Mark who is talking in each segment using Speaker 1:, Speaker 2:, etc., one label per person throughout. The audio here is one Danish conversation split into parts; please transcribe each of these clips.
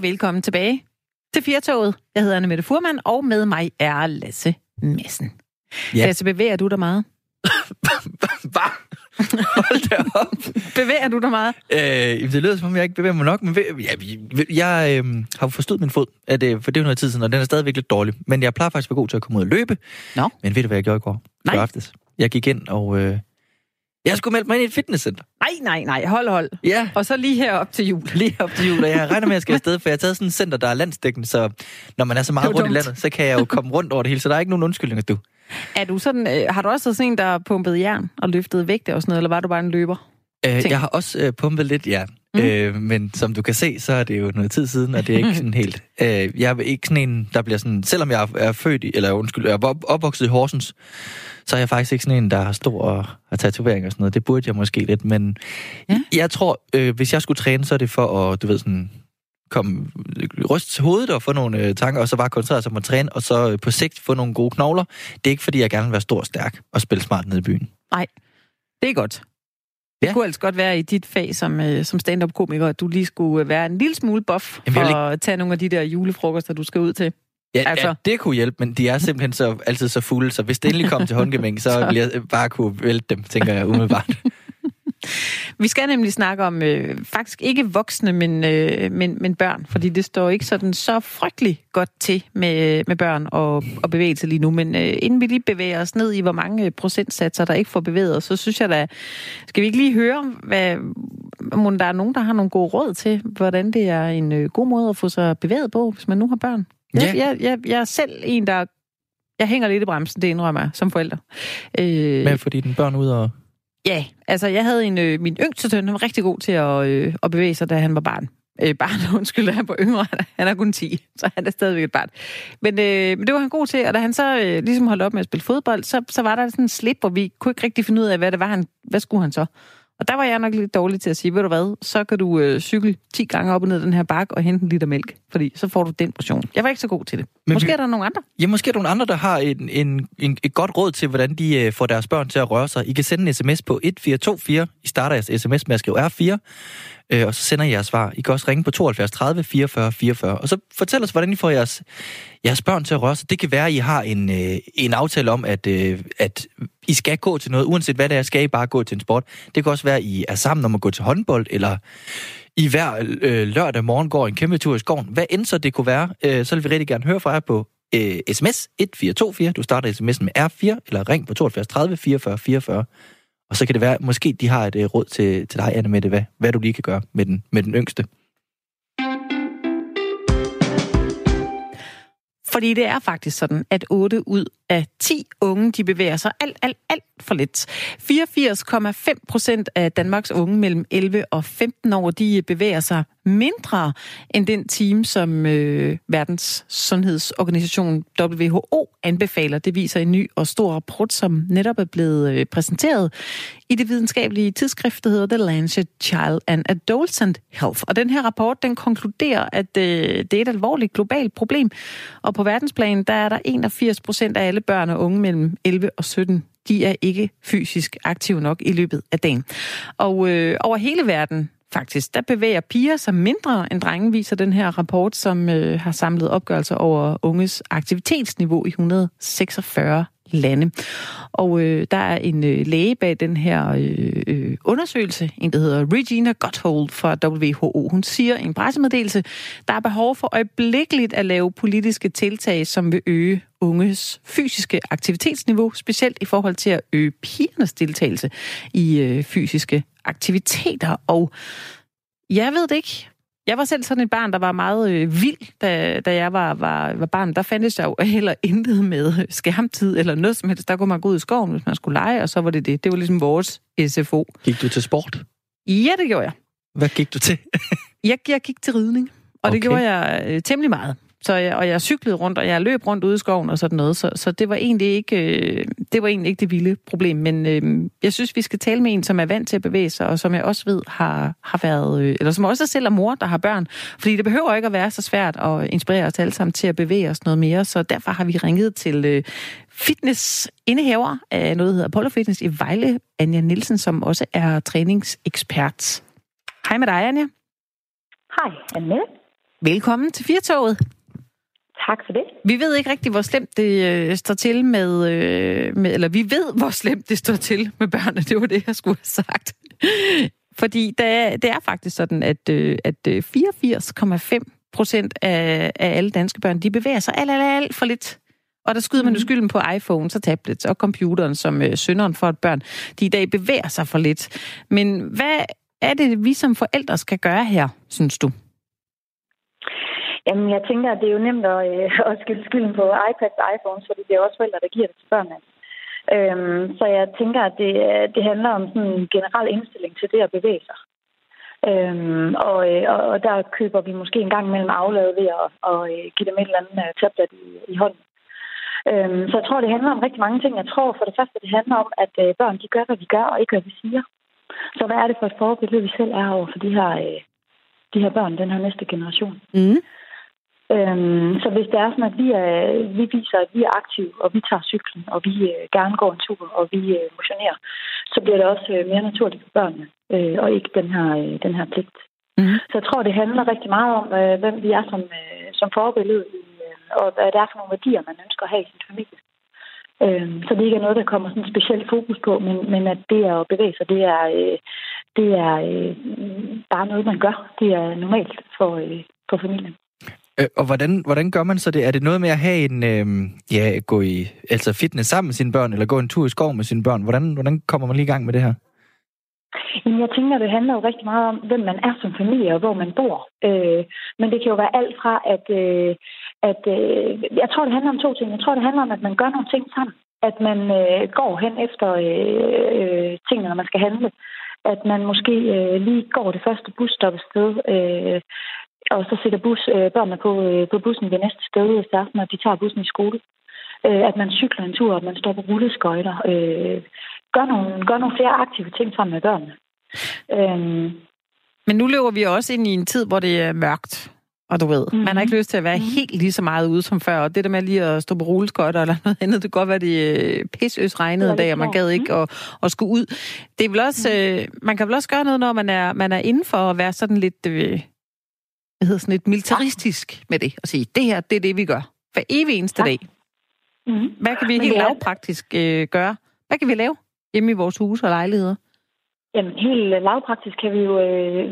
Speaker 1: og velkommen tilbage til Firtoget. Jeg hedder Anne Mette Furman, og med mig er Lasse Madsen. Ja. Lasse, bevæger du dig meget?
Speaker 2: Hvad? Hold da op.
Speaker 1: bevæger du dig meget?
Speaker 2: Øh, det lyder som om, jeg ikke bevæger mig nok, men ja, jeg øh, har forstået min fod, at, øh, for det er noget tid siden, og den er stadigvæk lidt dårlig. Men jeg plejer faktisk at være god til at komme ud og løbe.
Speaker 1: Nå.
Speaker 2: Men ved du, hvad jeg gjorde i går?
Speaker 1: Nej.
Speaker 2: aftes. Jeg gik ind, og øh, jeg skulle melde mig ind i et fitnesscenter.
Speaker 1: Nej, nej, nej. Hold, hold.
Speaker 2: Ja.
Speaker 1: Og så lige her op til jul.
Speaker 2: Lige op til jul, og jeg regner med, at jeg skal afsted, for jeg har taget sådan et center, der er landsdækkende, så når man er så meget rundt dumt. i landet, så kan jeg jo komme rundt over det hele, så der er ikke nogen undskyldninger, du.
Speaker 1: Er du sådan, øh, har du også sådan en, der pumpet jern og løftet vægte og sådan noget, eller var du bare en løber?
Speaker 2: Øh, jeg har også øh, pumpet lidt jern, mm. øh, men som du kan se, så er det jo noget tid siden, og det er ikke sådan helt... Øh, jeg er ikke sådan en, der bliver sådan... Selvom jeg er født i, eller undskyld, jeg er opvokset i Horsens, så er jeg faktisk ikke sådan en, der har stor og har tatovering og sådan noget. Det burde jeg måske lidt, men ja. jeg tror, øh, hvis jeg skulle træne, så er det for at, du ved sådan, komme, ryste til hovedet og få nogle øh, tanker, og så bare koncentrere sig om at træne, og så øh, på sigt få nogle gode knogler. Det er ikke, fordi jeg gerne vil være stor og stærk og spille smart nede i byen.
Speaker 1: Nej, det er godt. Det ja. kunne altså godt være i dit fag som, øh, som stand-up-komiker, at du lige skulle være en lille smule buff Jamen, for lige... at tage nogle af de der julefrokoster, du skal ud til.
Speaker 2: Ja, altså. ja, det kunne hjælpe, men de er simpelthen så, altid så fulde, så hvis det endelig kom til håndgemæng, så ville jeg bare kunne vælte dem, tænker jeg umiddelbart.
Speaker 1: Vi skal nemlig snakke om øh, faktisk ikke voksne, men, øh, men, men børn, fordi det står ikke sådan så frygtelig godt til med, med børn og, og bevægelse lige nu. Men øh, inden vi lige bevæger os ned i, hvor mange procentsatser, der ikke får bevæget, så synes jeg da, skal vi ikke lige høre, hvad, om der er nogen, der har nogle gode råd til, hvordan det er en øh, god måde at få sig bevæget på, hvis man nu har børn?
Speaker 2: Ja.
Speaker 1: Jeg, jeg, jeg, jeg er selv en, der jeg hænger lidt i bremsen, det indrømmer jeg, som forælder.
Speaker 2: Øh, Men fordi den børn ud og...
Speaker 1: Ja, altså jeg havde en, øh, min yngste søn, han var rigtig god til at, øh, at bevæge sig, da han var barn. Øh, barn, undskyld, han var yngre, han er kun 10, så han er stadigvæk et barn. Men, øh, men det var han god til, og da han så øh, ligesom holdt op med at spille fodbold, så, så var der sådan en slip, hvor vi kunne ikke rigtig finde ud af, hvad det var, han, hvad skulle han så? Og der var jeg nok lidt dårlig til at sige, ved du hvad, så kan du øh, cykle 10 gange op og ned den her bakke og hente en liter mælk, fordi så får du den portion. Jeg var ikke så god til det. Men måske vi, er der nogle andre.
Speaker 2: Ja, måske er der nogle andre, der har en, en, en, et godt råd til, hvordan de øh, får deres børn til at røre sig. I kan sende en sms på 1424. I starter jeres sms med at skrive R4, øh, og så sender I jeres svar. I kan også ringe på 72 30 44 44, og så fortæl os, hvordan I får jeres, jeres børn til at røre sig. Det kan være, at I har en, øh, en aftale om, at, øh, at I skal gå til noget, uanset hvad det er, skal I bare gå til en sport. Det kan også være, at I er sammen om at gå til håndbold, eller i hver øh, lørdag morgen går en kæmpe tur i skoven. Hvad end så det kunne være, øh, så vil vi rigtig gerne høre fra jer på øh, sms 1424. Du starter sms'en med R4, eller ring på 72 30 44 44. Og så kan det være, måske de har et øh, råd til, til dig, Anne Mette, hvad, hvad du lige kan gøre med den, med den yngste.
Speaker 1: Fordi det er faktisk sådan, at 8 ud af 10 unge, de bevæger sig alt, alt, alt for lidt. 84,5 procent af Danmarks unge mellem 11 og 15 år, de bevæger sig mindre end den time, som øh, Verdens Sundhedsorganisation WHO anbefaler. Det viser en ny og stor rapport, som netop er blevet øh, præsenteret i det videnskabelige tidsskrift, der hedder The Lancet Child and Adolescent Health. Og den her rapport, den konkluderer, at øh, det er et alvorligt globalt problem. Og på verdensplan, der er der 81 procent af alle børn og unge mellem 11 og 17 de er ikke fysisk aktive nok i løbet af dagen. Og øh, over hele verden, faktisk, der bevæger piger sig mindre end drenge, viser den her rapport, som øh, har samlet opgørelser over unges aktivitetsniveau i 146 lande. Og øh, der er en øh, læge bag den her øh, øh undersøgelse, en der hedder Regina Gotthold fra WHO. Hun siger i en pressemeddelelse, der er behov for øjeblikkeligt at lave politiske tiltag, som vil øge unges fysiske aktivitetsniveau, specielt i forhold til at øge pigernes deltagelse i øh, fysiske aktiviteter. Og jeg ved det ikke. Jeg var selv sådan et barn, der var meget øh, vild, da, da jeg var, var, var barn. Der fandtes jeg jo heller intet med skærmtid eller noget som helst. Der kunne man gå ud i skoven, hvis man skulle lege, og så var det det. Det var ligesom vores SFO.
Speaker 2: Gik du til sport?
Speaker 1: Ja, det gjorde jeg.
Speaker 2: Hvad gik du til?
Speaker 1: jeg, jeg gik til ridning, og okay. det gjorde jeg øh, temmelig meget. Så jeg, og jeg cyklede rundt, og jeg løb rundt ude i skoven og sådan noget. Så, så det, var egentlig ikke, øh, det var egentlig ikke det vilde problem. Men øh, jeg synes, vi skal tale med en, som er vant til at bevæge sig, og som jeg også ved har, har været... Øh, eller som også selv er mor, der har børn. Fordi det behøver ikke at være så svært at inspirere os alle sammen til at bevæge os noget mere. Så derfor har vi ringet til øh, fitness-indehaver af noget, der hedder Apollo Fitness i Vejle, Anja Nielsen, som også er træningsekspert. Hej med dig, Anja.
Speaker 3: Hej, Anne.
Speaker 1: Velkommen til Firtoget.
Speaker 3: Tak for det.
Speaker 1: Vi ved ikke rigtig, hvor slemt det øh, står til med, øh, med... Eller vi ved, hvor slemt det står til med børnene. Det var det, jeg skulle have sagt. Fordi det er, det er faktisk sådan, at, øh, at 84,5 øh, procent af, af alle danske børn, de bevæger sig alt, alt, alt for lidt. Og der skyder man jo mhm. skylden på iPhones og tablets og computeren som øh, synderen for, at børn de i dag bevæger sig for lidt. Men hvad er det, vi som forældre skal gøre her, synes du?
Speaker 3: Jamen, jeg tænker, at det er jo nemt at, øh, at skylde skylden på iPads og iPhones, fordi det er også forældre, der giver det til børnene. Øhm, så jeg tænker, at det, øh, det handler om sådan en generel indstilling til det at bevæge sig. Øhm, og, øh, og, og der køber vi måske en gang mellem afladet ved at, at, øh, give dem et eller andet uh, tablet i, i hånden. Øhm, så jeg tror, det handler om rigtig mange ting. Jeg tror for det første, det handler om, at øh, børn de gør, hvad de gør, og ikke hvad vi siger. Så hvad er det for et forbillede, vi selv er over for de her, øh, de her børn, den her næste generation?
Speaker 1: Mm.
Speaker 3: Øhm, så hvis det er sådan, at vi, er, vi viser, at vi er aktive, og vi tager cyklen, og vi øh, gerne går en tur, og vi øh, motionerer, så bliver det også øh, mere naturligt for børnene, øh, og ikke den her, øh, den her pligt.
Speaker 1: Mm.
Speaker 3: Så jeg tror, det handler rigtig meget om, øh, hvem vi er som, øh, som forbillede, øh, og hvad det er for nogle værdier, man ønsker at have i sin familie. Øh, så det ikke er noget, der kommer sådan specielt fokus på, men, men at det er at bevæge sig, det er, øh, det er øh, bare noget, man gør. Det er normalt for, øh, for familien.
Speaker 2: Øh, og hvordan, hvordan gør man så det? Er det noget med at have en, øh, ja, gå i altså fitness sammen med sine børn, eller gå en tur i skov med sine børn? Hvordan, hvordan kommer man lige i gang med det her?
Speaker 3: Jeg tænker, det handler jo rigtig meget om, hvem man er som familie og hvor man bor. Øh, men det kan jo være alt fra, at, øh, at øh, jeg tror, det handler om to ting. Jeg tror, det handler om, at man gør nogle ting sammen. At man øh, går hen efter øh, øh, tingene, når man skal handle. At man måske øh, lige går det første busstop sted. Øh, og så sætter bus, øh, børnene på, øh, på bussen ved næste sted, hvis det når de tager bussen i skole. Øh, at man cykler en tur, at man står på rulleskøjter. Øh, gør, nogle, gør nogle flere aktive ting sammen med børnene. Øh,
Speaker 1: Men nu lever vi også ind i en tid, hvor det er mørkt. Og du ved, mm-hmm. man har ikke lyst til at være mm-hmm. helt lige så meget ude som før. Og det der med lige at stå på rulleskøjter eller noget andet, det kan godt være, det er pisøs regnede dag, og man gad ikke mm-hmm. at, at skulle ud. Det er vel også, mm-hmm. øh, man kan vel også gøre noget, når man er, man er inden for at være sådan lidt... Øh, hvad hedder sådan et militaristisk med det, og sige, det her, det er det, vi gør. For evig eneste ja. dag.
Speaker 3: Mm-hmm.
Speaker 1: Hvad kan vi helt lavpraktisk øh, gøre? Hvad kan vi lave hjemme i vores huse og lejligheder?
Speaker 3: Jamen, helt lavpraktisk kan vi jo øh,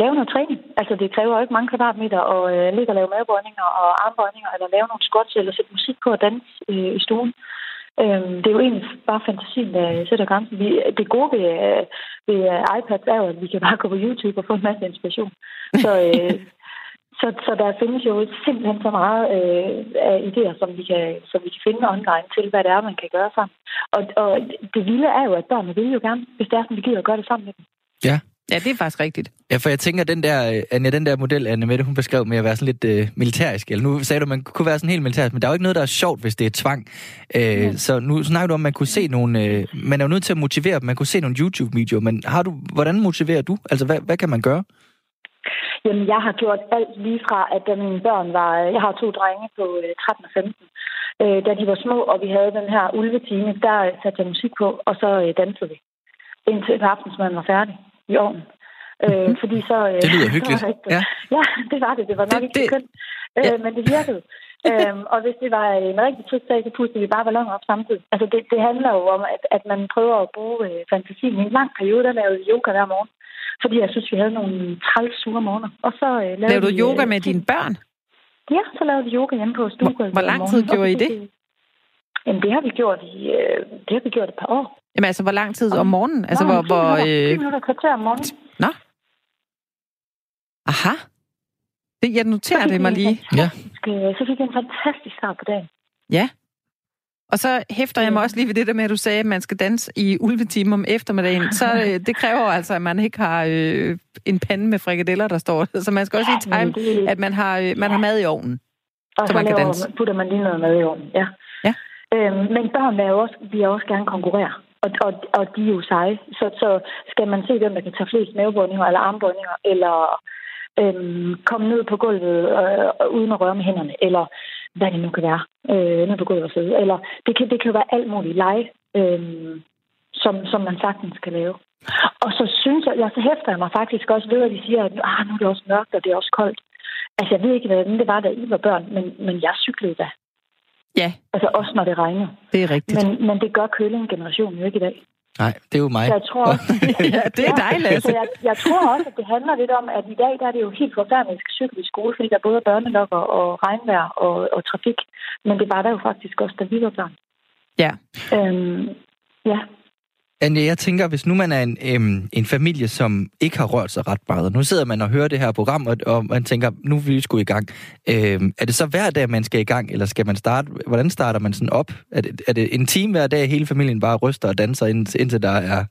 Speaker 3: lave noget træning. Altså, det kræver jo ikke mange kvadratmeter at øh, ligge og lave mavebøjninger og armbøjninger, eller lave nogle squats, eller sætte musik på og danse øh, i stuen. Øhm, det er jo egentlig bare fantasien, der sætter grænsen. Vi, det gode ved, øh, ved iPads er jo, at vi kan bare gå på YouTube og få en masse inspiration. Så, øh, så, så der findes jo simpelthen så meget øh, af idéer, som vi, kan, som vi kan finde online til, hvad det er, man kan gøre sammen. Og, og det vilde er jo, at børnene vil jo gerne, hvis det er, at vi gider at gøre det sammen med dem.
Speaker 2: Ja.
Speaker 1: Ja, det er faktisk rigtigt.
Speaker 2: Ja, for jeg tænker, den der, Anja, den der model, Anne Mette, hun beskrev med at være sådan lidt øh, militærisk. Eller nu sagde du, at man kunne være sådan helt militærisk, men der er jo ikke noget, der er sjovt, hvis det er tvang. Øh, ja. Så nu snakker du om, at man kunne se nogle... Øh, man er jo nødt til at motivere dem. Man kunne se nogle YouTube-videoer, men har du, hvordan motiverer du? Altså, hvad, hvad kan man gøre?
Speaker 3: Jamen, jeg har gjort alt lige fra, at da mine børn var... Jeg har to drenge på 13 og 15. Øh, da de var små, og vi havde den her ulvetime, der satte jeg musik på, og så øh, dansede vi. Indtil aftensmaden var færdig i ovnen. Øh, mhm. fordi så,
Speaker 2: øh, det lyder hyggeligt.
Speaker 3: Så ja. ja, det var det. Det var nok det, ikke det, kønt. Øh, ja. Men det virkede. øhm, og hvis det var en rigtig tryg sag, så pustede vi bare balloner op samtidig. Altså, det, det handler jo om, at, at man prøver at bruge øh, fantasien. I en lang periode, der lavede yoga hver morgen. Fordi jeg synes, vi havde nogle træls sure morgener. Og så øh, lavede
Speaker 1: lavede du yoga øh, med dine børn?
Speaker 3: Ja, så lavede vi yoga hjemme på stuegulvet.
Speaker 1: Hvor, hvor lang tid gjorde I det?
Speaker 3: Jamen, det har vi gjort i, øh, det har vi gjort et par år.
Speaker 1: Jamen, altså, hvor lang tid om, morgenen? Altså, hvor, hvor,
Speaker 3: øh... 10 minutter, kvarter om morgenen.
Speaker 1: Nå. Aha. Det, jeg noterer det mig lige.
Speaker 3: Ja. Så fik jeg en fantastisk start på dagen.
Speaker 1: Ja. Og så hæfter jeg mig også lige ved det der med, at du sagde, at man skal danse i ulvetime om eftermiddagen. Så øh, det kræver altså, at man ikke har øh, en pande med frikadeller, der står. Så man skal også lige time, at man har, øh, man har mad i ovnen.
Speaker 3: Og så, så man kan danse. putter man lige noget mad i ovnen, ja.
Speaker 1: ja.
Speaker 3: Øhm, men børn er jo også, vil også gerne konkurrere. Og, og, og de er jo seje. Så, så skal man se, hvem der kan tage flest mavebøjninger eller armbøjninger, eller øhm, komme ned på gulvet øh, uden at røre med hænderne, eller hvad det nu kan være, øh, ned på gulvet og sidde. Eller det kan, det kan jo være alt muligt lege, øh, som, som man sagtens kan lave. Og så synes jeg, jeg så hæfter jeg mig faktisk også ved, at de siger, at ah, nu er det også mørkt, og det er også koldt. Altså, jeg ved ikke, hvordan det var, da I var børn, men, men jeg cyklede da.
Speaker 1: Ja.
Speaker 3: Altså, også når det regner.
Speaker 1: Det er rigtigt.
Speaker 3: Men, men det gør køling-generationen jo ikke i dag.
Speaker 2: Nej, det er jo mig.
Speaker 3: Jeg tror
Speaker 1: ja, det er dig, Lasse.
Speaker 3: Så jeg, jeg tror også, at det handler lidt om, at i dag der er det jo helt forfærdeligt, at cykle i skole, fordi der både er børnelokker og regnvejr og, og trafik. Men det var der jo faktisk også, da vi var børn.
Speaker 1: Ja.
Speaker 3: Øhm, ja.
Speaker 2: Anja, jeg tænker, hvis nu man er en, øhm, en familie, som ikke har rørt sig ret meget, nu sidder man og hører det her program, og, og man tænker, nu vil vi sgu i gang. Øhm, er det så hver dag, man skal i gang, eller skal man starte, hvordan starter man sådan op? Er det, er det en time hver dag, hele familien bare ryster og danser, indtil, indtil der er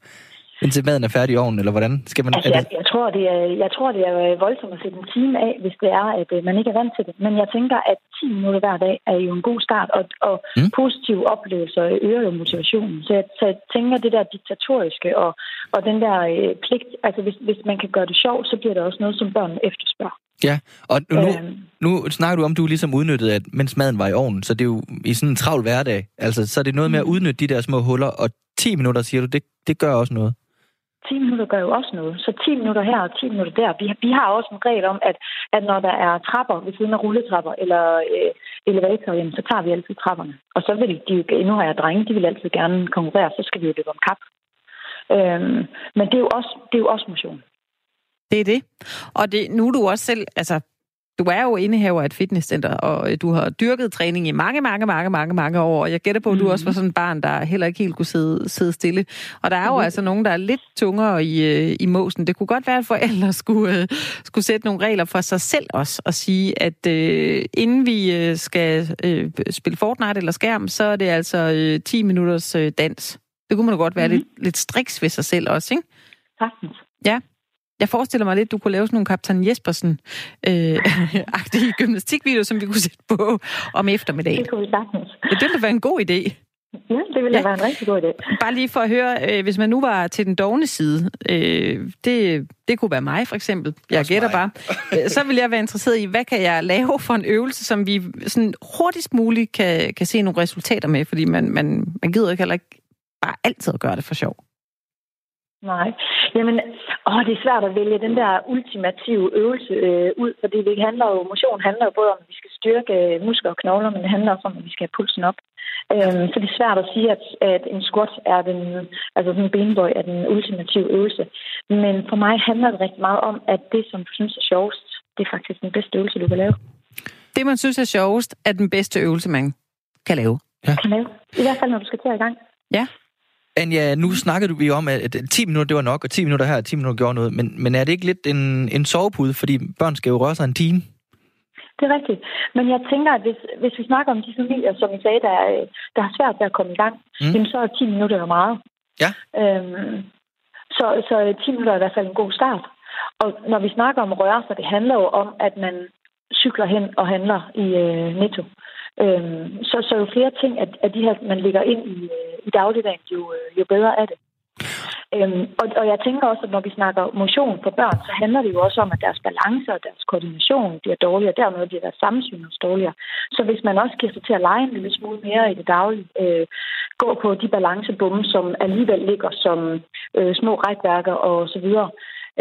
Speaker 2: indtil maden er færdig i ovnen, eller hvordan skal man...
Speaker 3: Altså,
Speaker 2: er
Speaker 3: jeg,
Speaker 2: det...
Speaker 3: jeg, tror, det er, jeg tror, det er voldsomt at sætte en time af, hvis det er, at øh, man ikke er vant til det. Men jeg tænker, at 10 minutter hver dag er jo en god start, og, og mm. positive oplevelser øger jo motivationen. Så jeg, så jeg tænker, det der diktatoriske og, og den der øh, pligt, altså hvis, hvis man kan gøre det sjovt, så bliver det også noget, som børnene efterspørger.
Speaker 2: Ja, og nu, øhm. nu snakker du om, du er ligesom udnyttet, at mens maden var i ovnen, så det er jo i sådan en travl hverdag. Altså, så er det noget med at mm. udnytte de der små huller, og 10 minutter, siger du, det, det gør også noget.
Speaker 3: 10 minutter gør jo også noget. Så 10 minutter her og 10 minutter der. Vi, vi har også en regel om, at, at når der er trapper ved siden af rulletrapper eller øh, elevatorer, jamen, så tager vi altid trapperne. Og så vil de, jo, nu har jeg drenge, de vil altid gerne konkurrere, så skal vi jo løbe om kap. Øhm, men det er, jo også, det er jo også motion.
Speaker 1: Det er det. Og det, nu er du også selv, altså du er jo indehaver af et fitnesscenter, og øh, du har dyrket træning i mange, mange, mange, mange, mange år, og jeg gætter på, at du mm. også var sådan en barn, der heller ikke helt kunne sidde, sidde stille. Og der er jo mm. altså nogen, der er lidt tungere i, øh, i måsen. Det kunne godt være, at forældre skulle, uh, skulle sætte nogle regler for sig selv også, og sige, at uh, inden vi skal uh, spille Fortnite eller skærm, så er det altså uh, 10 minutters uh, dans. Det kunne man jo godt være mm. lidt, lidt striks ved sig selv også, ikke?
Speaker 3: Sagtens.
Speaker 1: Ja. Jeg forestiller mig lidt, du kunne lave sådan nogle Kaptajn Jespersen-agtige øh, gymnastikvideoer, som vi kunne sætte på om eftermiddagen.
Speaker 3: Det kunne vi sagtens.
Speaker 1: Det ville være en god idé.
Speaker 3: Ja, det ville ja. være en rigtig god idé.
Speaker 1: Bare lige for at høre, øh, hvis man nu var til den dogne side, øh, det, det kunne være mig for eksempel, jeg gætter bare, øh, så vil jeg være interesseret i, hvad kan jeg lave for en øvelse, som vi sådan hurtigst muligt kan, kan se nogle resultater med, fordi man, man, man gider ikke heller ikke bare altid at gøre det for sjov.
Speaker 3: Nej. Jamen, åh, det er svært at vælge den der ultimative øvelse øh, ud, fordi det handler jo, motion handler jo både om, at vi skal styrke muskler og knogler, men det handler også om, at vi skal have pulsen op. Øhm, så det er svært at sige, at, at en squat er den, altså sådan en benbøj er den ultimative øvelse. Men for mig handler det rigtig meget om, at det, som du synes er sjovest, det er faktisk den bedste øvelse, du kan lave.
Speaker 1: Det, man synes er sjovest, er den bedste øvelse, man kan lave.
Speaker 3: Ja. Kan lave. I hvert fald, når du skal til i gang.
Speaker 1: Ja.
Speaker 2: Anja, nu snakkede vi om, at 10 minutter det var nok, og 10 minutter her, 10 minutter gjorde noget. Men, men er det ikke lidt en, en sovepude, fordi børn skal jo røre sig en time?
Speaker 3: Det er rigtigt. Men jeg tænker, at hvis, hvis vi snakker om de familier, som I sagde, der, der har svært ved at komme i gang, mm. jamen, så er 10 minutter jo meget.
Speaker 2: Ja.
Speaker 3: Øhm, så, så 10 minutter er i hvert fald en god start. Og når vi snakker om røre sig, det handler jo om, at man cykler hen og handler i øh, netto. Øhm, så, så jo flere ting, at, at de her, man lægger ind i, øh, i dagligdagen, jo, øh, jo bedre er det. Øhm, og, og jeg tænker også, at når vi snakker motion for børn, så handler det jo også om, at deres balance og deres koordination bliver dårligere, og dermed bliver deres samsyn også dårligere. Så hvis man også giver sig til at lege en lille smule mere i det daglige, øh, gå på de balancebomme, som alligevel ligger som øh, små rækværker og så videre,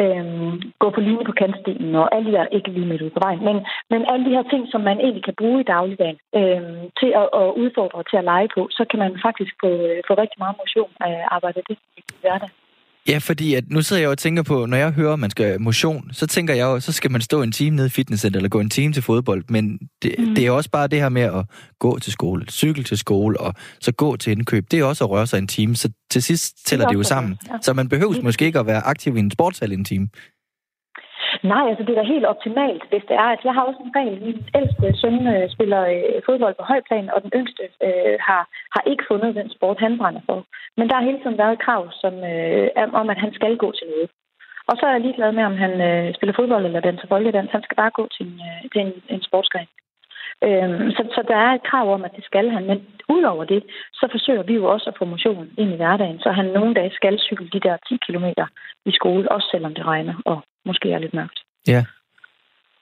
Speaker 3: øhm, gå på linje på kantstenen og alle de der, ikke lige midt ude på vejen, men, men alle de her ting, som man egentlig kan bruge i dagligdagen øh, til at, at udfordre til at lege på, så kan man faktisk få, øh, få rigtig meget motion af at arbejde det i hverdagen.
Speaker 2: Ja, fordi at nu sidder jeg og tænker på, når jeg hører, at man skal motion, så tænker jeg jo, så skal man stå en time nede i fitnesscenter eller gå en time til fodbold. Men det, mm. det er også bare det her med at gå til skole, cykle til skole og så gå til indkøb. Det er også at røre sig en time, så til sidst tæller det, det jo sammen. Ja. Så man behøver måske ikke at være aktiv i en sportshal en time.
Speaker 3: Nej, altså det er da helt optimalt, hvis det er. Altså, jeg har også en regel. Min ældste søn øh, spiller øh, fodbold på højplan, og den yngste øh, har, har ikke fundet den sport, han brænder for. Men der har hele tiden været krav som, øh, om, at han skal gå til noget. Og så er jeg ligeglad med, om han øh, spiller fodbold eller danser folkedans. Han skal bare gå til en, øh, til en, en sportsgren. Øhm, så, så der er et krav om, at det skal han. Men udover det, så forsøger vi jo også at få motion ind i hverdagen, så han nogle dage skal cykle de der 10 km i skole, også selvom det regner og måske er lidt mørkt.
Speaker 2: Ja.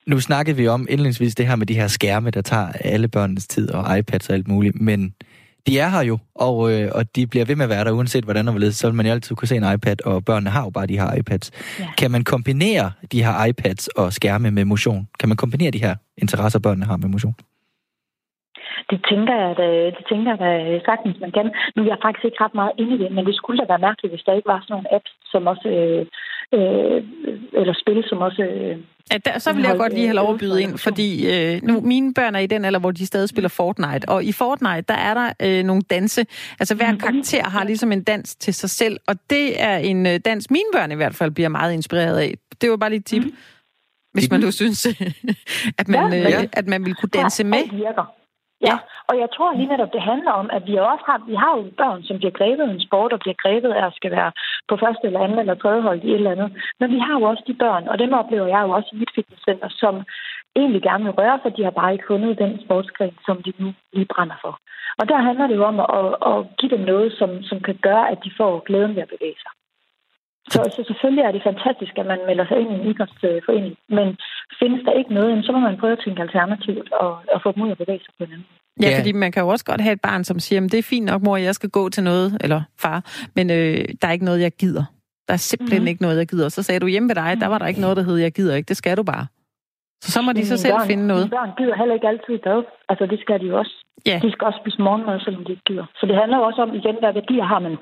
Speaker 2: Nu snakkede vi om indledningsvis det her med de her skærme, der tager alle børnenes tid og iPads og alt muligt, men de er her jo, og, øh, og de bliver ved med at være der, uanset hvordan og hvorledes. Så vil man jo altid kunne se en iPad, og børnene har jo bare de her iPads. Ja. Kan man kombinere de her iPads og skærme med motion? Kan man kombinere de her interesser, børnene har med motion?
Speaker 3: Det tænker jeg, at, det tænker jeg at sagtens, man kan. Nu er jeg faktisk ikke ret meget inde i det, men det skulle da være mærkeligt, hvis der ikke var sådan nogle apps, som også, øh, øh, eller spil, som også... Øh,
Speaker 1: Ja, der, så vil jeg godt lige have lov at byde ind, fordi øh, nu, mine børn er i den alder, hvor de stadig spiller Fortnite, og i Fortnite, der er der øh, nogle danse. Altså hver karakter har ligesom en dans til sig selv, og det er en øh, dans, mine børn i hvert fald bliver meget inspireret af. Det var bare lige et tip, mm. hvis man nu synes, at man, øh, at man vil kunne danse med.
Speaker 3: Ja, og jeg tror lige netop, det handler om, at vi også har, vi har jo børn, som bliver grebet af en sport, og bliver grebet af at skal være på første eller anden eller tredje hold i et eller andet. Men vi har jo også de børn, og dem oplever jeg jo også i mit fitnesscenter, som egentlig gerne vil røre, for de har bare ikke fundet den sportsgren, som de nu lige brænder for. Og der handler det jo om at, at give dem noget, som, som kan gøre, at de får glæden ved at bevæge sig. Så, så selvfølgelig er det fantastisk, at man melder sig ind i en idrætsforening, men findes der ikke noget, så må man prøve at tænke alternativt og, og få dem ud at bevæge sig på en anden
Speaker 1: Ja, ja, fordi man kan jo også godt have et barn, som siger, det er fint nok, mor, jeg skal gå til noget, eller far, men øh, der er ikke noget, jeg gider. Der er simpelthen mm-hmm. ikke noget, jeg gider. Så sagde du hjemme ved dig, der var der ikke noget, der hed, jeg gider ikke. Det skal du bare. Så så må de så selv børn, finde noget.
Speaker 3: Børn gider heller ikke altid bad. Altså, det skal de jo også. Ja. De skal også spise morgenmad, selvom de ikke gider. Så det handler jo også om, igen, hvad værdier har man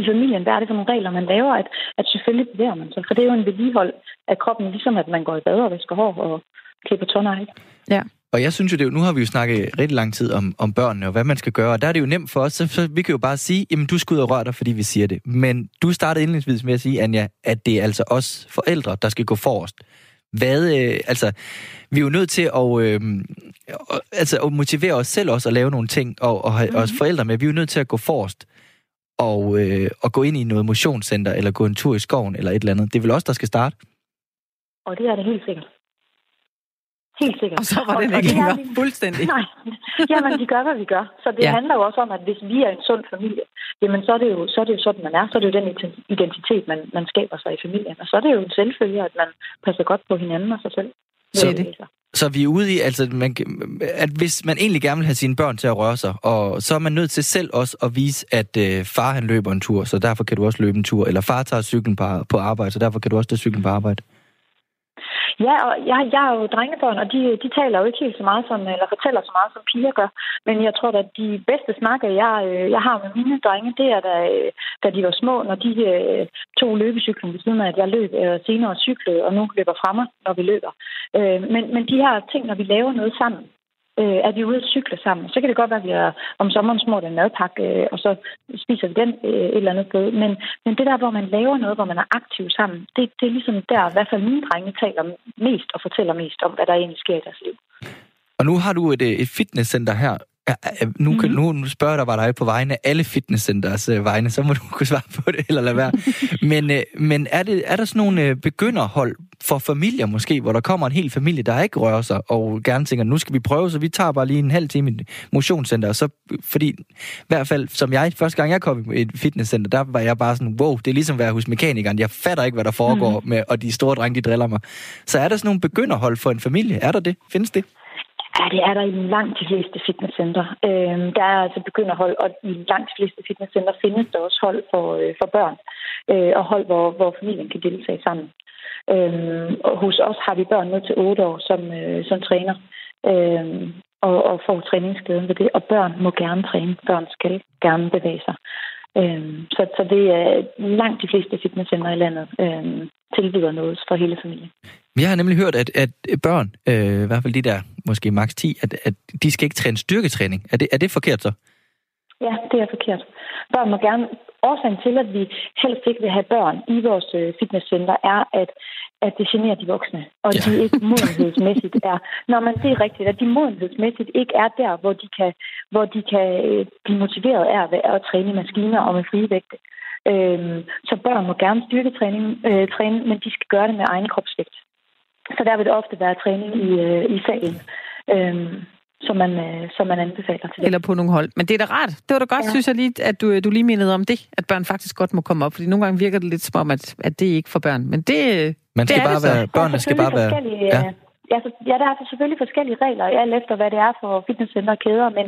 Speaker 3: i familien, hvad er det for nogle regler, man laver, at, at selvfølgelig bevæger man sig. For det er jo en vedligehold af kroppen, ligesom at man går i bad og vasker hår og klipper tårner, ikke?
Speaker 2: Ja. Og jeg synes jo, det, nu har vi jo snakket rigtig lang tid om, om børnene og hvad man skal gøre, og der er det jo nemt for os, så, så vi kan jo bare sige, jamen du skal ud og røre dig, fordi vi siger det. Men du startede indledningsvis med at sige, Anja, at det er altså os forældre, der skal gå forrest. Hvad, øh, altså, vi er jo nødt til at, øh, altså, at motivere os selv også at lave nogle ting, og, og have mm-hmm. os forældre med. Vi er jo nødt til at gå forrest og, øh, og gå ind i noget motionscenter, eller gå en tur i skoven, eller et eller andet. Det er vel også der skal starte?
Speaker 3: Og det er det helt sikkert. Helt sikkert.
Speaker 1: Og så var det ikke længere. Fuldstændig.
Speaker 3: Nej. Jamen, de gør, hvad vi gør. Så det ja. handler jo også om, at hvis vi er en sund familie, jamen så er det jo, så er det jo sådan, man er. Så er det jo den identitet, man, man skaber sig i familien. Og så er det jo en selvfølge, at man passer godt på hinanden og sig selv.
Speaker 2: Så, det. så vi er ude i, altså, man, at hvis man egentlig gerne vil have sine børn til at røre sig, og så er man nødt til selv også at vise, at øh, far han løber en tur, så derfor kan du også løbe en tur, eller far tager cyklen på, på arbejde, så derfor kan du også tage cyklen på arbejde.
Speaker 3: Ja, og jeg, jeg er jo drengebørn, og de, de taler jo ikke helt så meget som, eller fortæller så meget som piger gør. Men jeg tror at de bedste snakker, jeg, øh, jeg har med mine drenge, det er da, øh, da de var små, når de øh, tog løbecyklen ved siden af, at jeg løb øh, senere cyklede, og nu løber fremme, når vi løber. Men, men de her ting, når vi laver noget sammen, øh, er vi ude at cykle sammen. Så kan det godt være, at vi er om sommeren små en madpakke, øh, og så spiser vi den øh, et eller andet sted. Men, men det der, hvor man laver noget, hvor man er aktiv sammen, det, det er ligesom der, i hvert fald mine drenge taler mest og fortæller mest om, hvad der egentlig sker i deres liv.
Speaker 2: Og nu har du et, øh, et fitnesscenter her Ja, nu, kan, mm-hmm. nu spørger der bare dig på vegne af alle fitnesscenters øh, vegne, så må du kunne svare på det, eller lade være. men øh, men er, det, er der sådan nogle øh, begynderhold for familier måske, hvor der kommer en hel familie, der ikke rører sig, og gerne tænker, nu skal vi prøve, så vi tager bare lige en halv time i motionscenter. Så, fordi, i hvert fald, som jeg, første gang jeg kom i et fitnesscenter, der var jeg bare sådan, wow, det er ligesom at være hos mekanikeren. Jeg fatter ikke, hvad der foregår, mm. med, og de store drenge, de driller mig. Så er der sådan nogle begynderhold for en familie? Er der det? Findes det?
Speaker 3: Ja, det er der i langt de fleste fitnesscenter. Øhm, der er altså begynderhold, og i langt de fleste fitnesscenter findes der også hold for, øh, for børn, øh, og hold, hvor, hvor familien kan deltage sammen. Øhm, og hos os har vi børn ned til 8 år, som, øh, som træner, øhm, og, og får træningsglæden ved det. Og børn må gerne træne. Børn skal gerne bevæge sig. Øhm, så, så det er langt de fleste fitnesscenter i landet øhm, tilbyder noget for hele familien.
Speaker 2: Jeg har nemlig hørt, at, at børn, øh, i hvert fald de der måske maks 10, at, at de skal ikke træne styrketræning. Er det, er det forkert så?
Speaker 3: Ja, det er forkert. Børn må gerne... Årsagen til, at vi helst ikke vil have børn i vores øh, fitnesscenter, er, at, at det generer de voksne, og ja. de ikke modenhedsmæssigt er... Når man det er rigtigt, at de modenhedsmæssigt ikke er der, hvor de kan, hvor de kan øh, blive motiveret af at, træne maskiner og med frie vægte. Øhm, så børn må gerne styrketræning, øh, træne, men de skal gøre det med egen kropsvægt. Så der vil det ofte være træning i, øh, i salen. Øhm, som man, øh, som man anbefaler til det.
Speaker 1: Eller på nogle hold. Men det er da rart. Det var da godt, ja. synes jeg lige, at du, du lige mindede om det, at børn faktisk godt må komme op. Fordi nogle gange virker det lidt som om, at, at det er ikke for børn. Men det,
Speaker 2: man skal
Speaker 1: det
Speaker 2: bare være, børnene skal bare være...
Speaker 3: Ja. altså, ja, der er selvfølgelig forskellige regler, alt efter hvad det er for fitnesscenter og kæder, men,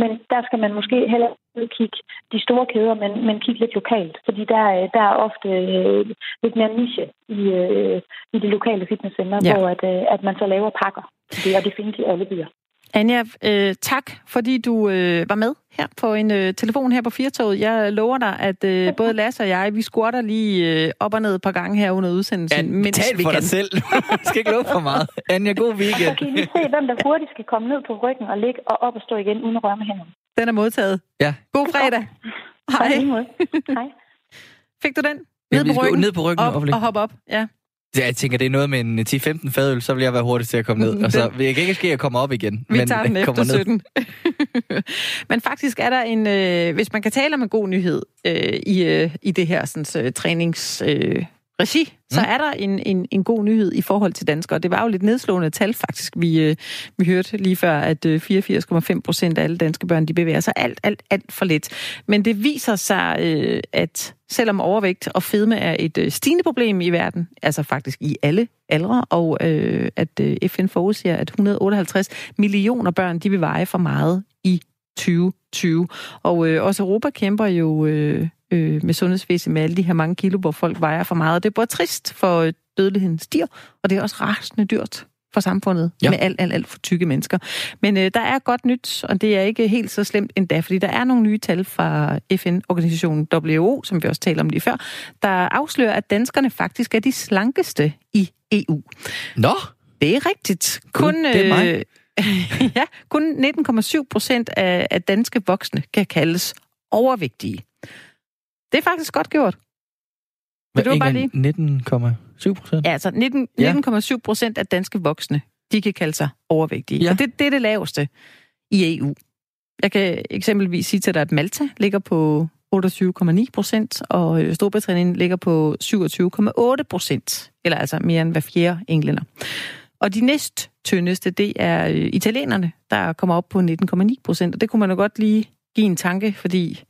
Speaker 3: men der skal man måske heller ikke kigge de store kæder, men, men kigge lidt lokalt, fordi der, der er ofte øh, lidt mere niche i, øh, i de lokale fitnesscenter, ja. hvor at, øh, at man så laver pakker. Det, og det findes i alle byer.
Speaker 1: Anja, øh, tak fordi du øh, var med her på en øh, telefon her på Firtoget. Jeg lover dig, at øh, både Lasse og jeg, vi squatter lige øh, op og ned et par gange her under udsendelsen.
Speaker 2: Ja, mens tal for dig selv. du skal ikke love for meget. Anja, god weekend.
Speaker 3: Så kan I lige se, hvem der hurtigt skal komme ned på ryggen og ligge og op og stå igen, uden at røre med hænderne.
Speaker 1: Den er modtaget.
Speaker 2: Ja.
Speaker 1: God fredag.
Speaker 3: Hej. Hej.
Speaker 1: Fik du den? Ned på ryggen,
Speaker 2: ned på ryggen
Speaker 1: op, og hoppe op. Ja.
Speaker 2: Ja, jeg tænker, det er noget med en 10-15 fadøl, så vil jeg være hurtig til at komme ned. Og så vil jeg ikke ske, at jeg kommer op igen.
Speaker 1: Vi men tager den efter 17. men faktisk er der en, øh, hvis man kan tale om en god nyhed øh, i, øh, i det her sådan, øh, trænings... Øh, regi, så mm. er der en, en, en god nyhed i forhold til danskere. Det var jo lidt nedslående tal faktisk, vi, øh, vi hørte lige før, at øh, 84,5 procent af alle danske børn, de bevæger sig alt, alt, alt for lidt. Men det viser sig, øh, at selvom overvægt og fedme er et øh, stigende problem i verden, altså faktisk i alle aldre, og øh, at øh, FN forudsiger, at 158 millioner børn, de vil veje for meget i 2020. Og øh, også Europa kæmper jo øh, øh, med sundhedsvæsen med alle de her mange kilo, hvor folk vejer for meget. Og det er både trist for øh, dødeligheden stiger, og det er også rasende dyrt for samfundet ja. med alt, alt, alt for tykke mennesker. Men øh, der er godt nyt, og det er ikke helt så slemt endda, fordi der er nogle nye tal fra FN-organisationen WHO, som vi også talte om lige før, der afslører, at danskerne faktisk er de slankeste i EU.
Speaker 2: Nå!
Speaker 1: Det er rigtigt. Kun, det er mig. Øh, ja, kun 19,7 procent af, af danske voksne kan kaldes overvægtige. Det er faktisk godt gjort.
Speaker 2: Vil du bare lige? 19,7 procent?
Speaker 1: Ja, altså 19,7 procent af danske voksne, de kan kalde sig overvægtige. Ja. Og det, det er det laveste i EU. Jeg kan eksempelvis sige til dig, at Malta ligger på 28,9 procent, og øh, Storbritannien ligger på 27,8 procent, eller altså mere end hver fjerde englænder. Og de næst tyndeste, det er øh, italienerne, der kommer op på 19,9 procent, og det kunne man jo godt lige give en tanke, fordi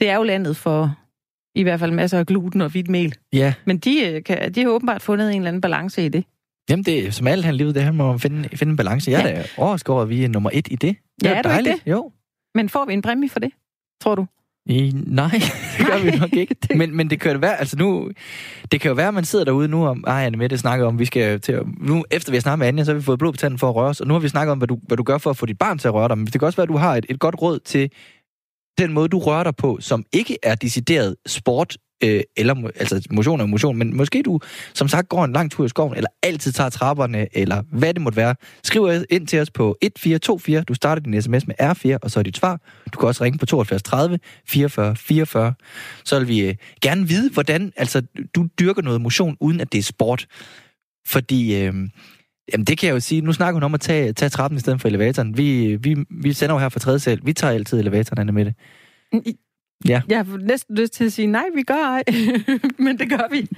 Speaker 1: det er jo landet for i hvert fald masser af gluten og hvidt mel.
Speaker 2: Ja.
Speaker 1: Men de, øh, kan, de har åbenbart fundet en eller anden balance i det.
Speaker 2: Jamen, det er som alt han livet, det her må finde, finde en balance. Jeg ja. er da overrasket over, at vi er nummer et i det.
Speaker 1: det ja, er, er ikke det?
Speaker 2: Jo.
Speaker 1: Men får vi en præmie for det, tror du?
Speaker 2: I, nej, det gør vi nok ikke. Men, men det kan jo være, altså nu, det kan jo være, at man sidder derude nu, om, ej, Anne Mette snakker om, vi skal til at, nu, efter vi har snakket med Anja, så har vi fået blod på tanden for at røre os, og nu har vi snakket om, hvad du, hvad du gør for at få dit barn til at røre dig, men det kan også være, at du har et, et godt råd til den måde, du rører dig på, som ikke er decideret sport, øh, eller altså motion og motion, men måske du, som sagt, går en lang tur i skoven, eller altid tager trapperne, eller hvad det måtte være. Skriv ind til os på 1424. Du starter din sms med R4, og så er dit svar. Du kan også ringe på 72 30 44 44. Så vil vi øh, gerne vide, hvordan altså, du dyrker noget motion, uden at det er sport. Fordi øh, Jamen det kan jeg jo sige. Nu snakker hun om at tage, tage trappen i stedet for elevatoren. Vi, vi, vi sender jo her fra tredje sal. Vi tager altid elevatoren, Anna med det.
Speaker 1: Ja. Jeg har næsten lyst til at sige, nej, vi gør ej. Men det gør vi.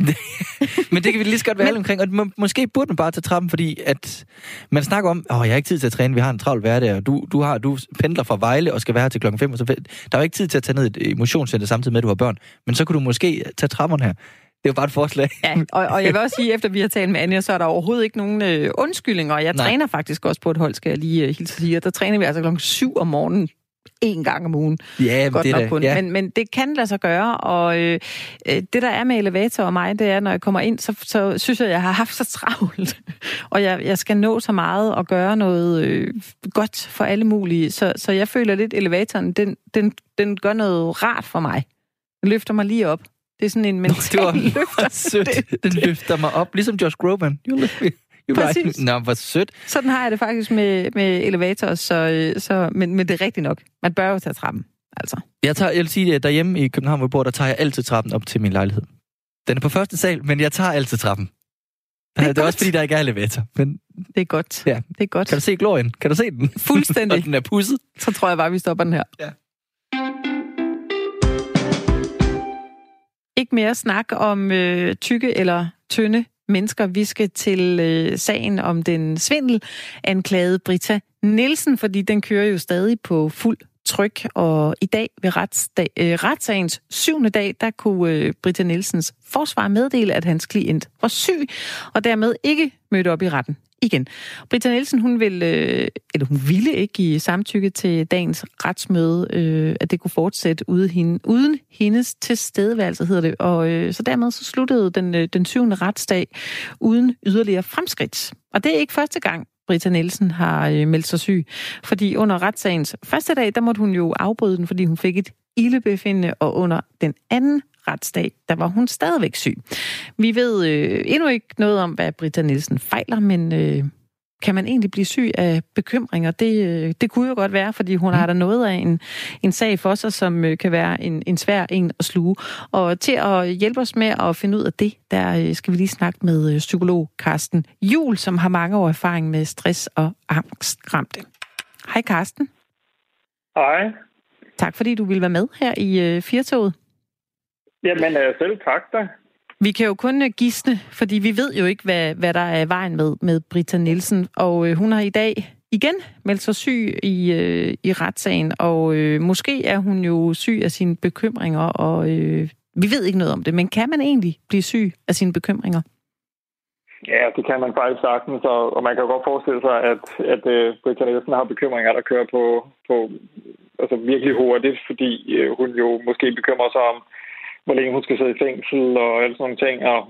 Speaker 2: Men det kan vi lige så godt være Men... omkring. Og må, måske burde man bare tage trappen, fordi at man snakker om, åh, jeg har ikke tid til at træne, vi har en travl hverdag, og du, du, har, du pendler fra Vejle og skal være her til klokken 5. Og så, der er jo ikke tid til at tage ned et emotionscenter samtidig med, at du har børn. Men så kunne du måske tage trapperne her. Det er jo bare et forslag.
Speaker 1: Ja, og, og jeg vil også sige, efter vi har talt med Anja, så er der overhovedet ikke nogen øh, undskyldninger. Jeg Nej. træner faktisk også på et hold, skal jeg lige øh, hilse sige. Der træner vi altså klokken 7 om morgenen en gang om ugen.
Speaker 2: Ja, Godt det nok kun. Ja.
Speaker 1: Men, men det kan lade sig gøre, og øh, øh, det der er med elevator og mig, det er, når jeg kommer ind, så, så synes jeg, jeg har haft så travlt, og jeg, jeg skal nå så meget og gøre noget øh, godt for alle mulige, så, så jeg føler lidt, elevatoren, den, den, den gør noget rart for mig. Den løfter mig lige op. Det er sådan en mental Nå, det var løfter.
Speaker 2: sødt. Den løfter mig op, ligesom Josh Groban. You lift me. Præcis. Nå, hvor sødt.
Speaker 1: Sådan har jeg det faktisk med, med elevator, så, øh, så, men, men det er rigtigt nok. Man bør jo tage trappen, altså.
Speaker 2: Jeg, tager, jeg vil sige, at derhjemme i København, hvor jeg bor, der tager jeg altid trappen op til min lejlighed. Den er på første sal, men jeg tager altid trappen. Det er, det er også fordi, der ikke er elevator. Men
Speaker 1: det er godt.
Speaker 2: Ja.
Speaker 1: Det er godt.
Speaker 2: Kan du se glorien? Kan du se den?
Speaker 1: Fuldstændig.
Speaker 2: Og den er pusset.
Speaker 1: Så tror jeg bare, vi stopper den her.
Speaker 2: Ja.
Speaker 1: Ikke mere snak om øh, tykke eller tynde mennesker. Vi skal til øh, sagen om den svindel anklagede Brita Nielsen, fordi den kører jo stadig på fuld tryk, og i dag ved retsdag, øh, retssagens syvende dag, der kunne øh, Brita Nielsens forsvar meddele, at hans klient var syg, og dermed ikke mødte op i retten igen. Britta Nielsen, hun, vil, øh, eller hun ville ikke give samtykke til dagens retsmøde, øh, at det kunne fortsætte uden, hende, uden hendes tilstedeværelse, hedder det. Og øh, så dermed så sluttede den, øh, den syvende retsdag uden yderligere fremskridt. Og det er ikke første gang, Britta Nielsen har øh, meldt sig syg. Fordi under retssagens første dag, der måtte hun jo afbryde den, fordi hun fik et ildebefindende, og under den anden retsdag, der var hun stadigvæk syg. Vi ved øh, endnu ikke noget om, hvad Britta Nielsen fejler, men øh, kan man egentlig blive syg af bekymringer? Det, øh, det kunne jo godt være, fordi hun mm. har der noget af en, en sag for sig, som øh, kan være en, en svær en at sluge. Og til at hjælpe os med at finde ud af det, der øh, skal vi lige snakke med psykolog Carsten Jul, som har mange år erfaring med stress og angstramte. Hej Carsten.
Speaker 4: Hej.
Speaker 1: Tak fordi du vil være med her i øh, Firtoget.
Speaker 4: Jamen selv tak da.
Speaker 1: Vi kan jo kun øh, gisne, fordi vi ved jo ikke, hvad, hvad der er vejen med, med Britta Nielsen. Og øh, hun har i dag igen meldt sig syg i, øh, i retssagen, og øh, måske er hun jo syg af sine bekymringer, og øh, vi ved ikke noget om det. Men kan man egentlig blive syg af sine bekymringer?
Speaker 4: Ja, det kan man faktisk sagtens, og, og man kan jo godt forestille sig, at, at uh, Britta Nielsen har bekymringer, der kører på, på altså virkelig hurtigt, fordi uh, hun jo måske bekymrer sig om, hvor længe hun skal sidde i fængsel og alle sådan nogle ting. Og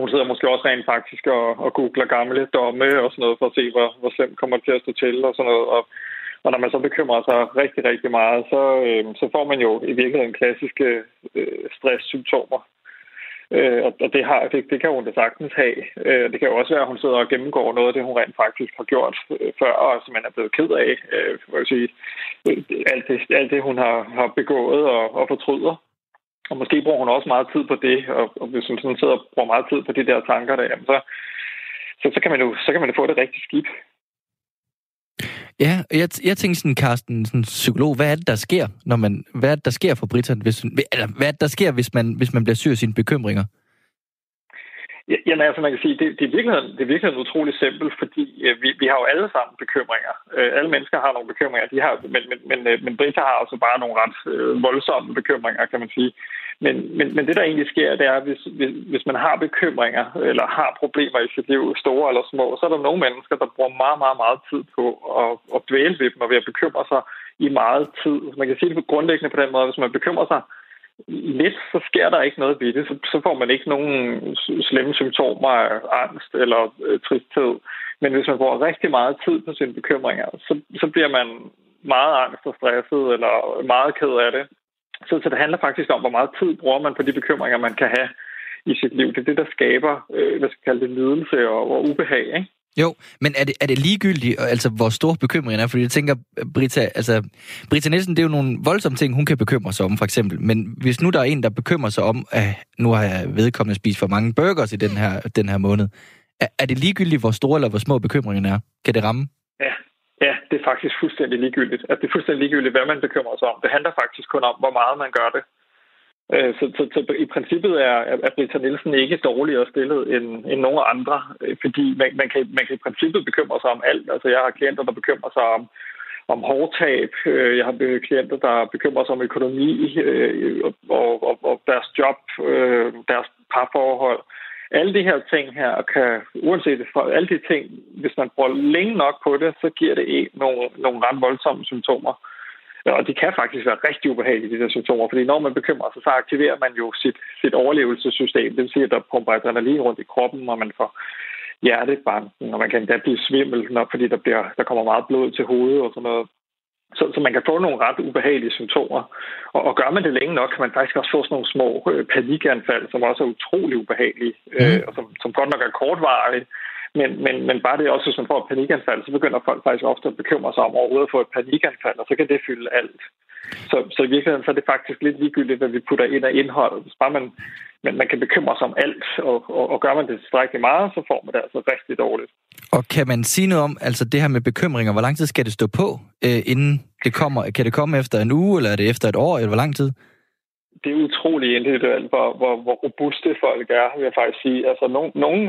Speaker 4: hun sidder måske også rent faktisk og, og googler gamle domme og sådan noget for at se, hvor, hvor slemt kommer det til at stå til og sådan noget. Og, og når man så bekymrer sig rigtig, rigtig meget, så, øh, så får man jo i virkeligheden klassiske øh, stresssymptomer. Øh, og det, har, det, det kan hun da sagtens have. Øh, det kan jo også være, at hun sidder og gennemgår noget af det, hun rent faktisk har gjort øh, før, og som man er blevet ked af. Øh, jeg sige, øh, alt, det, alt det, hun har, har begået og, og fortryder. Og måske bruger hun også meget tid på det, og, og hvis hun sådan sidder og bruger meget tid på de der tanker der, jamen så, så, så, kan man jo, så kan man jo få det rigtig skidt.
Speaker 2: Ja, jeg, jeg tænker sådan, Carsten, sådan psykolog, hvad er det, der sker, når man, hvad er det, der sker for Britta, hvis, eller hvad er det, der sker, hvis man, hvis man bliver syg af sine bekymringer?
Speaker 4: Jamen altså, man kan sige, det, det, er virkelig, det er virkelig utroligt simpelt, fordi øh, vi, vi har jo alle sammen bekymringer. Øh, alle mennesker har nogle bekymringer, de har, men, men, men, øh, men Britta har også bare nogle ret øh, voldsomme bekymringer, kan man sige. Men, men, men det, der egentlig sker, det er, hvis, hvis, hvis man har bekymringer, eller har problemer i sit liv, store eller små, så er der nogle mennesker, der bruger meget, meget, meget tid på at, at dvæle ved dem, og ved at bekymre sig i meget tid. Man kan sige det grundlæggende på den måde, hvis man bekymrer sig lidt, så sker der ikke noget ved det. Så, så får man ikke nogen slemme symptomer af angst eller øh, tristhed. Men hvis man bruger rigtig meget tid på sine bekymringer, så, så bliver man meget angst og stresset eller meget ked af det. Så, så det handler faktisk om, hvor meget tid bruger man på de bekymringer, man kan have i sit liv. Det er det, der skaber, øh, hvad skal kalde det, lidelse og, og ubehag. Ikke?
Speaker 2: Jo, men er det, er det ligegyldigt, altså hvor stor bekymringen er? Fordi jeg tænker, Brita, altså, Brita Nielsen, det er jo nogle voldsomme ting, hun kan bekymre sig om, for eksempel. Men hvis nu der er en, der bekymrer sig om, at nu har jeg vedkommende spist for mange burgers i den her, den her måned, er, er det ligegyldigt, hvor store eller hvor små bekymringen er? Kan det ramme?
Speaker 4: Ja, ja det er faktisk fuldstændig ligegyldigt. Altså, det er fuldstændig ligegyldigt, hvad man bekymrer sig om. Det handler faktisk kun om, hvor meget man gør det. Øh, så, så, så i princippet er, er Britta Nielsen ikke dårligere stillet end, end nogen andre, øh, fordi man, man, kan, man kan i princippet bekymre sig om alt. Altså jeg har klienter, der bekymrer sig om, om hårdtab. Øh, jeg har klienter, der bekymrer sig om økonomi og, og, og deres job, deres parforhold. Alle de her ting her kan, uanset for alle de ting, hvis man bruger længe nok på det, så giver det nogle, nogle ret voldsomme symptomer. Og det kan faktisk være rigtig ubehageligt, de der symptomer, fordi når man bekymrer sig, så aktiverer man jo sit, sit overlevelsessystem. Det vil sige, at der pumper adrenalin rundt i kroppen, og man får hjertebanken, og man kan endda blive svimmel, når, fordi der, bliver, der kommer meget blod til hovedet og sådan noget. Så, så man kan få nogle ret ubehagelige symptomer. Og, og gør man det længe nok, kan man faktisk også få sådan nogle små øh, panikanfald, som også er utrolig ubehagelige, mm. øh, og som, som godt nok er kortvarige, men, men, men bare det også, hvis man får et panikanfald, så begynder folk faktisk ofte at bekymre sig om overhovedet at få et panikanfald, og så kan det fylde alt. Så, så i virkeligheden så er det faktisk lidt ligegyldigt, hvad vi putter ind af indhold. Hvis bare man, man, man kan bekymre sig om alt, og, og, og gør man det tilstrækkeligt meget, så får man det altså rigtig dårligt.
Speaker 2: Og kan man sige noget om altså det her med bekymringer? Hvor lang tid skal det stå på, øh, inden det kommer? Kan det komme efter en uge, eller er det efter et år, eller hvor lang tid?
Speaker 4: Det er utroligt individuelt, hvor, hvor, hvor robuste folk er, vil jeg faktisk sige. Altså, nogen, nogen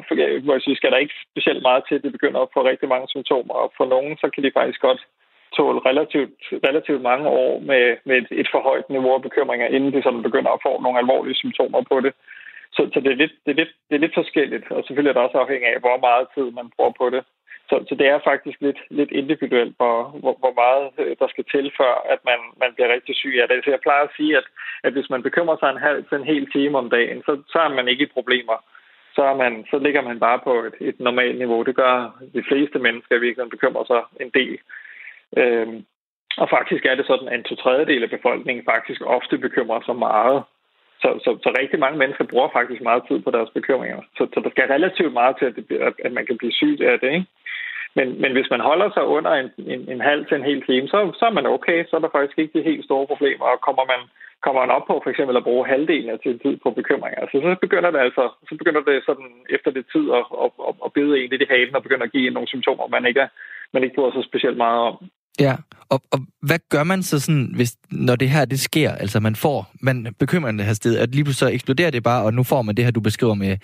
Speaker 4: må jeg sige, skal der ikke specielt meget til, at de begynder at få rigtig mange symptomer, og for nogen, så kan de faktisk godt tåle relativt, relativt mange år med, med et, et for højt niveau af bekymringer, inden de sådan begynder at få nogle alvorlige symptomer på det. så, så det, er lidt, det, er lidt, det er lidt forskelligt, og selvfølgelig er det også afhængig af, hvor meget tid man bruger på det. Så, så det er faktisk lidt, lidt individuelt, hvor, hvor, hvor meget øh, der skal til, før at man, man bliver rigtig syg af det. Så jeg plejer at sige, at, at hvis man bekymrer sig en halv til en hel time om dagen, så, så er man ikke i problemer. Så, er man, så ligger man bare på et, et normalt niveau. Det gør de fleste mennesker vi virkelig bekymrer sig en del. Øhm, og faktisk er det sådan, at en to tredjedel af befolkningen faktisk ofte bekymrer sig meget. Så, så, så rigtig mange mennesker bruger faktisk meget tid på deres bekymringer. Så, så der skal relativt meget til, at, det, at man kan blive syg af det. Ikke? Men, men hvis man holder sig under en, en, en halv til en hel time, så, så er man okay. Så er der faktisk ikke de helt store problemer. Og kommer man, kommer man op på for eksempel at bruge halvdelen af sin tid på bekymringer, altså, så begynder det altså så begynder det sådan efter det tid at, at, at, at bide en lidt i halen og begynder at give nogle symptomer, man ikke, er, man ikke bryder så specielt meget om.
Speaker 2: Ja, og, og hvad gør man så sådan, hvis, når det her det sker, altså man får, man bekymrer det her sted, at lige pludselig så eksploderer det bare, og nu får man det her, du beskriver med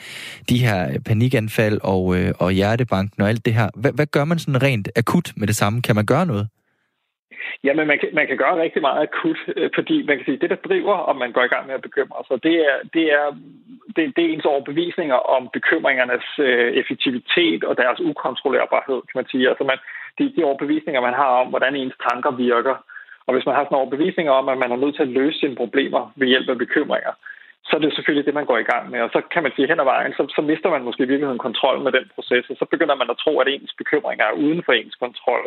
Speaker 2: de her øh, panikanfald og, øh, og hjertebanken og alt det her. Hvad, hvad gør man sådan rent akut med det samme? Kan man gøre noget?
Speaker 4: Jamen, man kan, man kan gøre rigtig meget akut, øh, fordi man kan sige, det, der driver, om man går i gang med at bekymre sig, det er, det er, det, det er ens overbevisninger om bekymringernes øh, effektivitet og deres ukontrollerbarhed, kan man sige. Altså, man, de, de overbevisninger, man har om, hvordan ens tanker virker. Og hvis man har sådan overbevisninger om, at man er nødt til at løse sine problemer ved hjælp af bekymringer, så er det selvfølgelig det, man går i gang med. Og så kan man sige hen ad vejen, så, så mister man måske i virkeligheden kontrol med den proces, og så begynder man at tro, at ens bekymringer er uden for ens kontrol.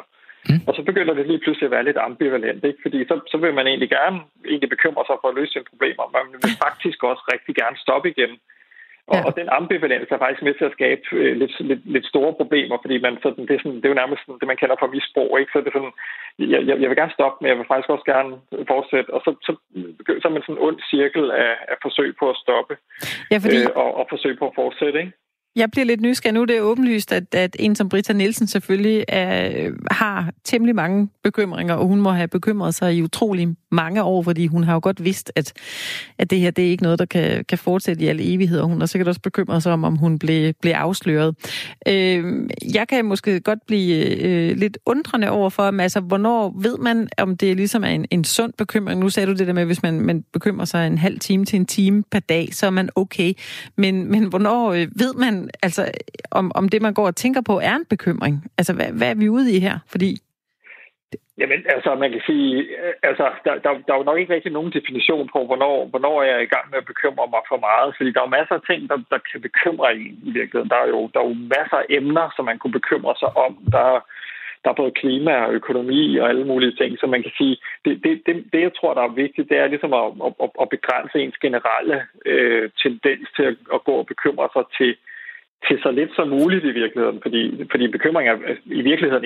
Speaker 4: Mm. Og så begynder det lige pludselig at være lidt ambivalent, ikke? fordi så, så vil man egentlig gerne egentlig bekymre sig for at løse sine problemer, men man vil faktisk også rigtig gerne stoppe igen og, ja. og den ambivalens er faktisk med til at skabe øh, lidt, lidt, lidt store problemer, fordi man sådan, det, er sådan, det er jo nærmest sådan, det, man kender for misbrug. Ikke? Så det er sådan, jeg, jeg, jeg vil gerne stoppe, men jeg vil faktisk også gerne fortsætte. Og så, så, så er man sådan en ond cirkel af, af forsøg på at stoppe
Speaker 1: ja, fordi... øh,
Speaker 4: og, og forsøg på at fortsætte. Ikke?
Speaker 1: Jeg bliver lidt nysgerrig nu. Det er åbenlyst, at, at en som Britta Nielsen selvfølgelig er, har temmelig mange bekymringer, og hun må have bekymret sig i utrolig mange år, fordi hun har jo godt vidst, at, at det her det er ikke noget, der kan, kan fortsætte i al evighed, og hun har sikkert også bekymret sig om, om hun blev, blev afsløret. Øh, jeg kan måske godt blive øh, lidt undrende over for, altså, hvornår ved man, om det ligesom er en, en sund bekymring? Nu sagde du det der med, hvis man, man bekymrer sig en halv time til en time per dag, så er man okay. Men, men hvornår øh, ved man, altså, om, om det, man går og tænker på, er en bekymring? Altså, hvad, hvad er vi ude i her? Fordi
Speaker 4: Jamen, altså, man kan sige, øh, altså, der, der, der er jo nok ikke rigtig nogen definition på, hvornår, hvornår jeg er i gang med at bekymre mig for meget, fordi der er jo masser af ting, der, der kan bekymre en i virkeligheden. Der er, jo, der er jo masser af emner, som man kunne bekymre sig om. Der, der er både klima og økonomi og alle mulige ting, så man kan sige, det, det, det, det jeg tror, der er vigtigt, det er ligesom at, at, at begrænse ens generelle øh, tendens til at, at gå og bekymre sig til, til så lidt som muligt i virkeligheden, fordi, fordi bekymring er i virkeligheden